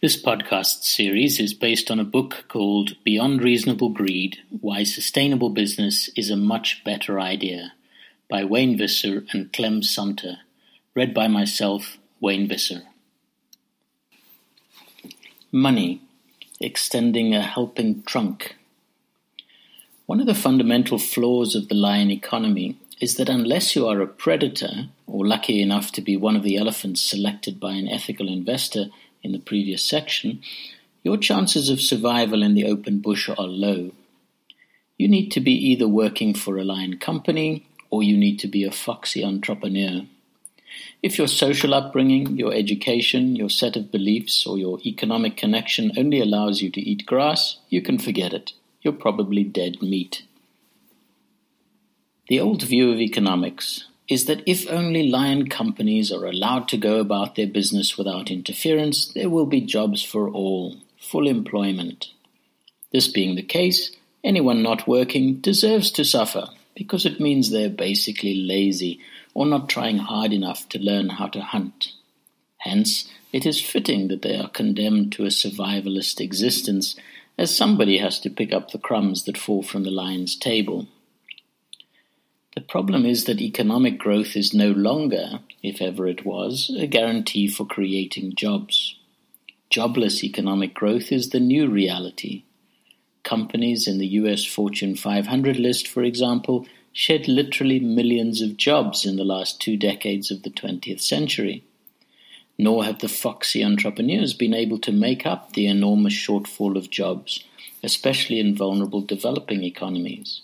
This podcast series is based on a book called Beyond Reasonable Greed Why Sustainable Business is a Much Better Idea by Wayne Visser and Clem Sunter, read by myself, Wayne Visser. Money, extending a helping trunk. One of the fundamental flaws of the lion economy is that unless you are a predator, or lucky enough to be one of the elephants selected by an ethical investor in the previous section, your chances of survival in the open bush are low. You need to be either working for a lion company or you need to be a foxy entrepreneur. If your social upbringing, your education, your set of beliefs, or your economic connection only allows you to eat grass, you can forget it. You're probably dead meat. The old view of economics is that if only lion companies are allowed to go about their business without interference, there will be jobs for all, full employment. This being the case, anyone not working deserves to suffer because it means they're basically lazy or not trying hard enough to learn how to hunt. Hence, it is fitting that they are condemned to a survivalist existence, as somebody has to pick up the crumbs that fall from the lion's table. Problem is that economic growth is no longer, if ever it was, a guarantee for creating jobs. Jobless economic growth is the new reality. Companies in the US Fortune 500 list, for example, shed literally millions of jobs in the last two decades of the 20th century. Nor have the foxy entrepreneurs been able to make up the enormous shortfall of jobs, especially in vulnerable developing economies.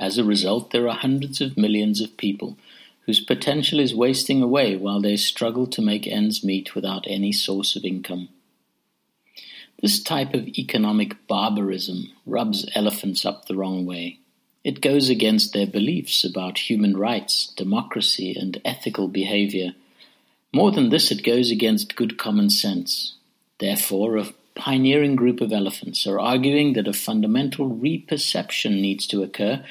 As a result, there are hundreds of millions of people whose potential is wasting away while they struggle to make ends meet without any source of income. This type of economic barbarism rubs elephants up the wrong way. It goes against their beliefs about human rights, democracy, and ethical behavior. More than this, it goes against good common sense. Therefore, a pioneering group of elephants are arguing that a fundamental reperception needs to occur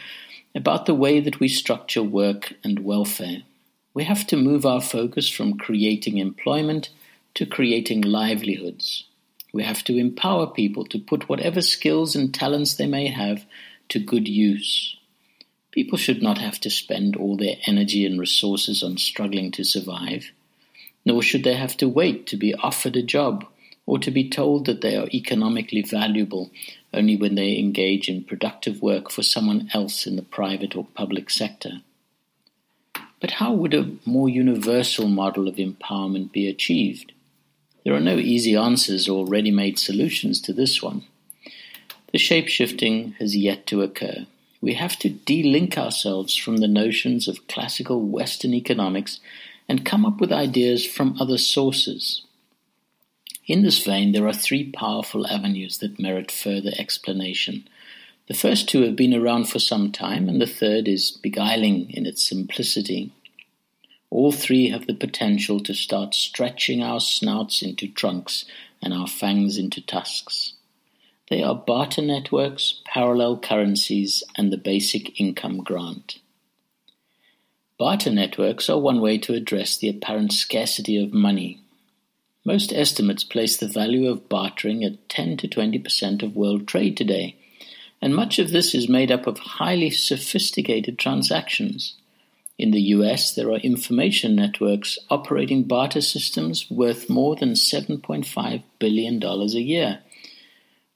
about the way that we structure work and welfare. We have to move our focus from creating employment to creating livelihoods. We have to empower people to put whatever skills and talents they may have to good use. People should not have to spend all their energy and resources on struggling to survive, nor should they have to wait to be offered a job or to be told that they are economically valuable only when they engage in productive work for someone else in the private or public sector. But how would a more universal model of empowerment be achieved? There are no easy answers or ready made solutions to this one. The shape shifting has yet to occur. We have to de-link ourselves from the notions of classical Western economics and come up with ideas from other sources. In this vein, there are three powerful avenues that merit further explanation. The first two have been around for some time, and the third is beguiling in its simplicity. All three have the potential to start stretching our snouts into trunks and our fangs into tusks. They are barter networks, parallel currencies, and the basic income grant. Barter networks are one way to address the apparent scarcity of money most estimates place the value of bartering at 10 to 20 percent of world trade today, and much of this is made up of highly sophisticated transactions. In the US, there are information networks operating barter systems worth more than $7.5 billion a year.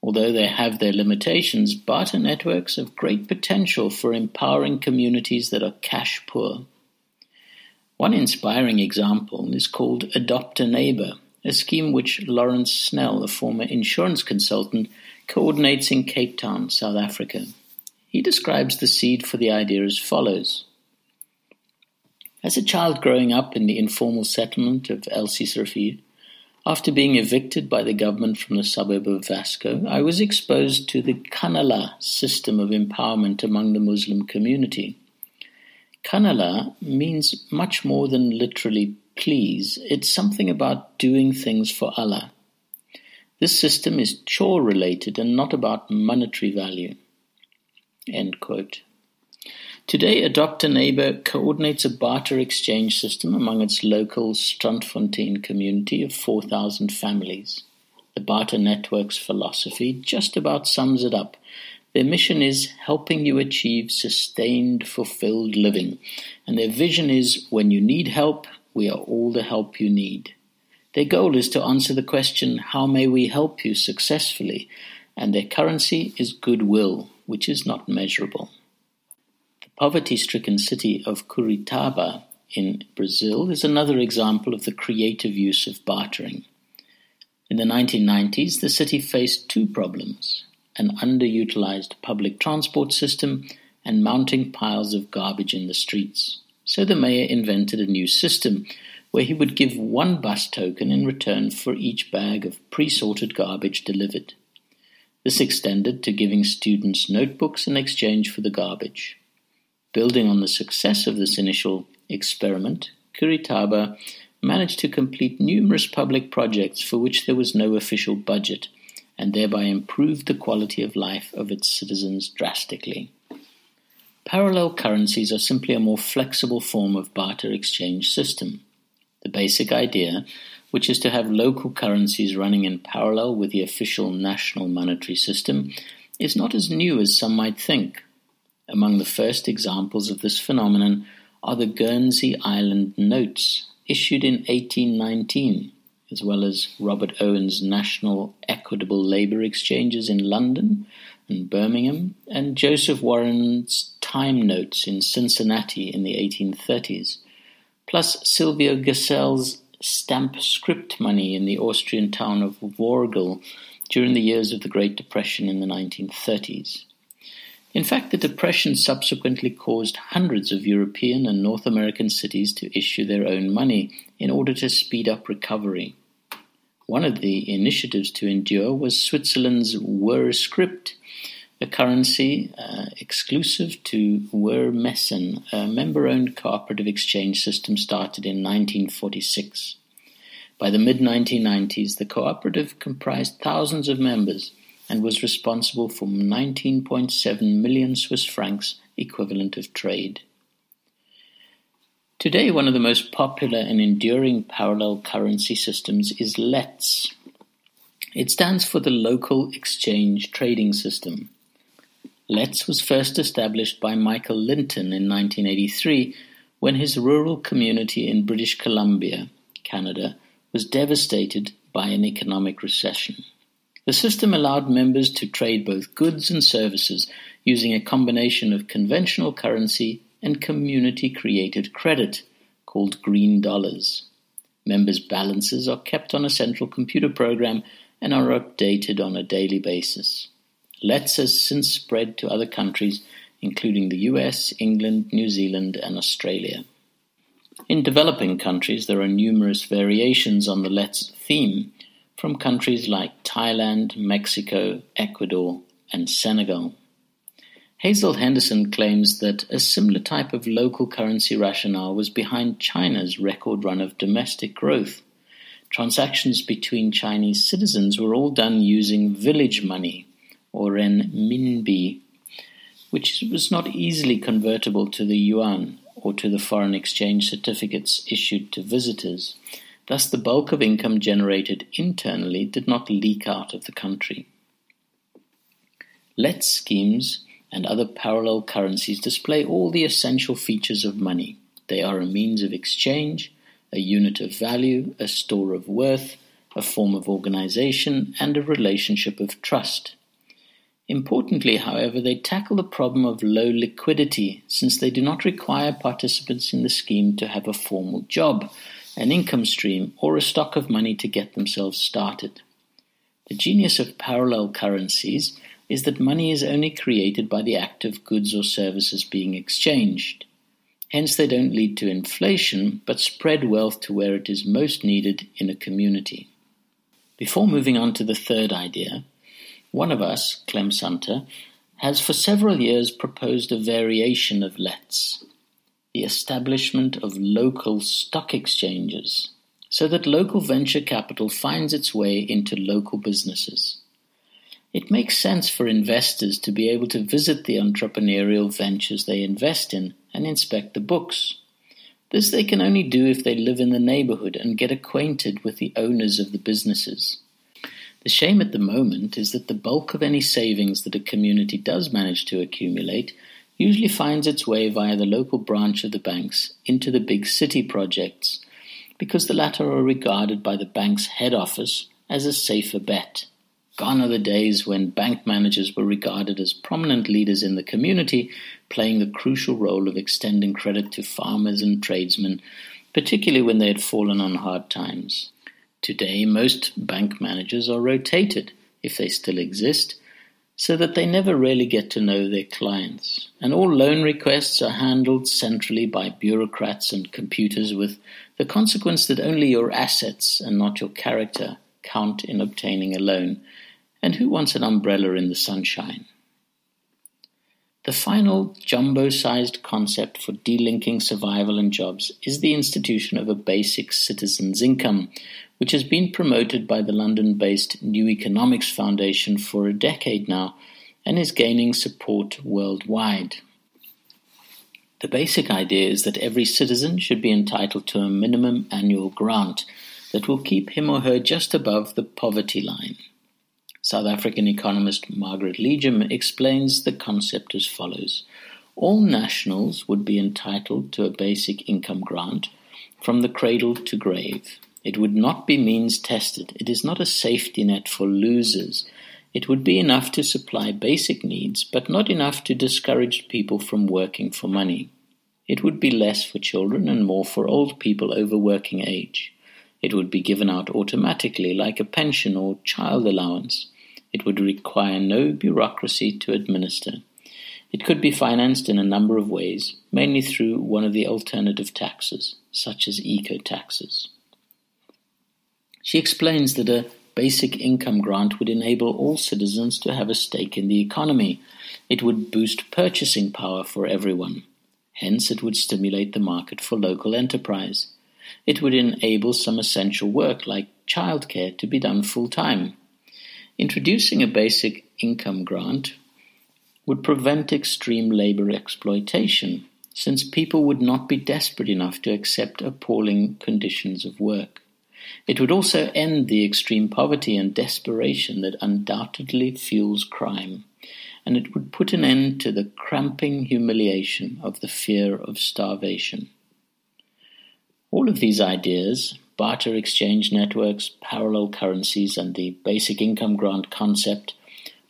Although they have their limitations, barter networks have great potential for empowering communities that are cash poor. One inspiring example is called Adopt a Neighbor, a scheme which Lawrence Snell, a former insurance consultant, coordinates in Cape Town, South Africa. He describes the seed for the idea as follows. As a child growing up in the informal settlement of El Sisrafid, after being evicted by the government from the suburb of Vasco, I was exposed to the Kanala system of empowerment among the Muslim community. Kanala means much more than literally please, it's something about doing things for Allah. This system is chore related and not about monetary value. Today, Adopt a Neighbor coordinates a barter exchange system among its local Strandfontein community of 4,000 families. The Barter Network's philosophy just about sums it up. Their mission is helping you achieve sustained, fulfilled living, and their vision is when you need help, we are all the help you need. Their goal is to answer the question, How may we help you successfully? And their currency is goodwill, which is not measurable The poverty-stricken city of Curitiba in Brazil is another example of the creative use of bartering. In the 1990s, the city faced two problems an underutilized public transport system and mounting piles of garbage in the streets. So the mayor invented a new system where he would give one bus token in return for each bag of pre sorted garbage delivered. This extended to giving students notebooks in exchange for the garbage. Building on the success of this initial experiment, Curitiba managed to complete numerous public projects for which there was no official budget, and thereby improved the quality of life of its citizens drastically. Parallel currencies are simply a more flexible form of barter exchange system. The basic idea, which is to have local currencies running in parallel with the official national monetary system, is not as new as some might think. Among the first examples of this phenomenon are the Guernsey Island Notes, issued in 1819, as well as Robert Owen's National Equitable Labour Exchanges in London and Birmingham, and Joseph Warren's Time Notes in Cincinnati in the 1830s, plus Silvio Gesell's stamp script money in the Austrian town of Wörgl during the years of the Great Depression in the 1930s. In fact, the Depression subsequently caused hundreds of European and North American cities to issue their own money in order to speed up recovery. One of the initiatives to endure was Switzerland's WIR script, a currency uh, exclusive to WIR Messen, a member owned cooperative exchange system started in 1946. By the mid 1990s, the cooperative comprised thousands of members and was responsible for 19.7 million Swiss francs equivalent of trade. Today, one of the most popular and enduring parallel currency systems is LETS. It stands for the Local Exchange Trading System. LETS was first established by Michael Linton in 1983 when his rural community in British Columbia, Canada, was devastated by an economic recession. The system allowed members to trade both goods and services using a combination of conventional currency and community-created credit, called green dollars. Members' balances are kept on a central computer program and are updated on a daily basis. LETS has since spread to other countries, including the US, England, New Zealand, and Australia. In developing countries, there are numerous variations on the LETS theme, from countries like Thailand, Mexico, Ecuador, and Senegal. Hazel Henderson claims that a similar type of local currency rationale was behind China's record run of domestic growth. Transactions between Chinese citizens were all done using village money, or renminbi, which was not easily convertible to the yuan or to the foreign exchange certificates issued to visitors, Thus the bulk of income generated internally did not leak out of the country. LETS schemes and other parallel currencies display all the essential features of money. They are a means of exchange, a unit of value, a store of worth, a form of organization, and a relationship of trust. Importantly, however, they tackle the problem of low liquidity since they do not require participants in the scheme to have a formal job, an income stream, or a stock of money to get themselves started. The genius of parallel currencies is that money is only created by the act of goods or services being exchanged. Hence, they don't lead to inflation, but spread wealth to where it is most needed in a community. Before moving on to the third idea, one of us, Clem Sunter, has for several years proposed a variation of LETS, the establishment of local stock exchanges so that local venture capital finds its way into local businesses. It makes sense for investors to be able to visit the entrepreneurial ventures they invest in and inspect the books. This they can only do if they live in the neighborhood and get acquainted with the owners of the businesses. The shame at the moment is that the bulk of any savings that a community does manage to accumulate usually finds its way via the local branch of the banks into the big city projects, because the latter are regarded by the bank's head office as a safer bet. Gone are the days when bank managers were regarded as prominent leaders in the community, playing the crucial role of extending credit to farmers and tradesmen, particularly when they had fallen on hard times. Today, most bank managers are rotated, if they still exist, so that they never really get to know their clients. And all loan requests are handled centrally by bureaucrats and computers, with the consequence that only your assets and not your character count in obtaining a loan. And who wants an umbrella in the sunshine? The final jumbo sized concept for delinking survival and jobs is the institution of a basic citizen's income, which has been promoted by the London based New Economics Foundation for a decade now and is gaining support worldwide. The basic idea is that every citizen should be entitled to a minimum annual grant that will keep him or her just above the poverty line. South African economist Margaret Legum explains the concept as follows All nationals would be entitled to a basic income grant from the cradle to grave. It would not be means tested. It is not a safety net for losers. It would be enough to supply basic needs, but not enough to discourage people from working for money. It would be less for children and more for old people over working age. It would be given out automatically, like a pension or child allowance. It would require no bureaucracy to administer. It could be financed in a number of ways, mainly through one of the alternative taxes, such as eco taxes. She explains that a basic income grant would enable all citizens to have a stake in the economy. It would boost purchasing power for everyone. Hence, it would stimulate the market for local enterprise. It would enable some essential work, like childcare, to be done full time. Introducing a basic income grant would prevent extreme labor exploitation, since people would not be desperate enough to accept appalling conditions of work. It would also end the extreme poverty and desperation that undoubtedly fuels crime, and it would put an end to the cramping humiliation of the fear of starvation. All of these ideas, barter exchange networks, parallel currencies, and the basic income grant concept,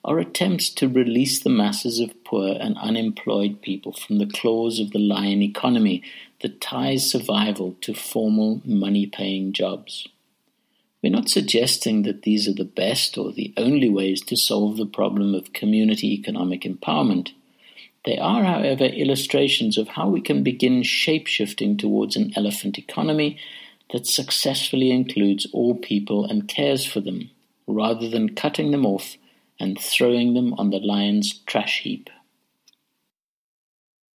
are attempts to release the masses of poor and unemployed people from the claws of the lion economy that ties survival to formal money paying jobs. We're not suggesting that these are the best or the only ways to solve the problem of community economic empowerment. They are, however, illustrations of how we can begin shape-shifting towards an elephant economy that successfully includes all people and cares for them, rather than cutting them off and throwing them on the lion's trash heap.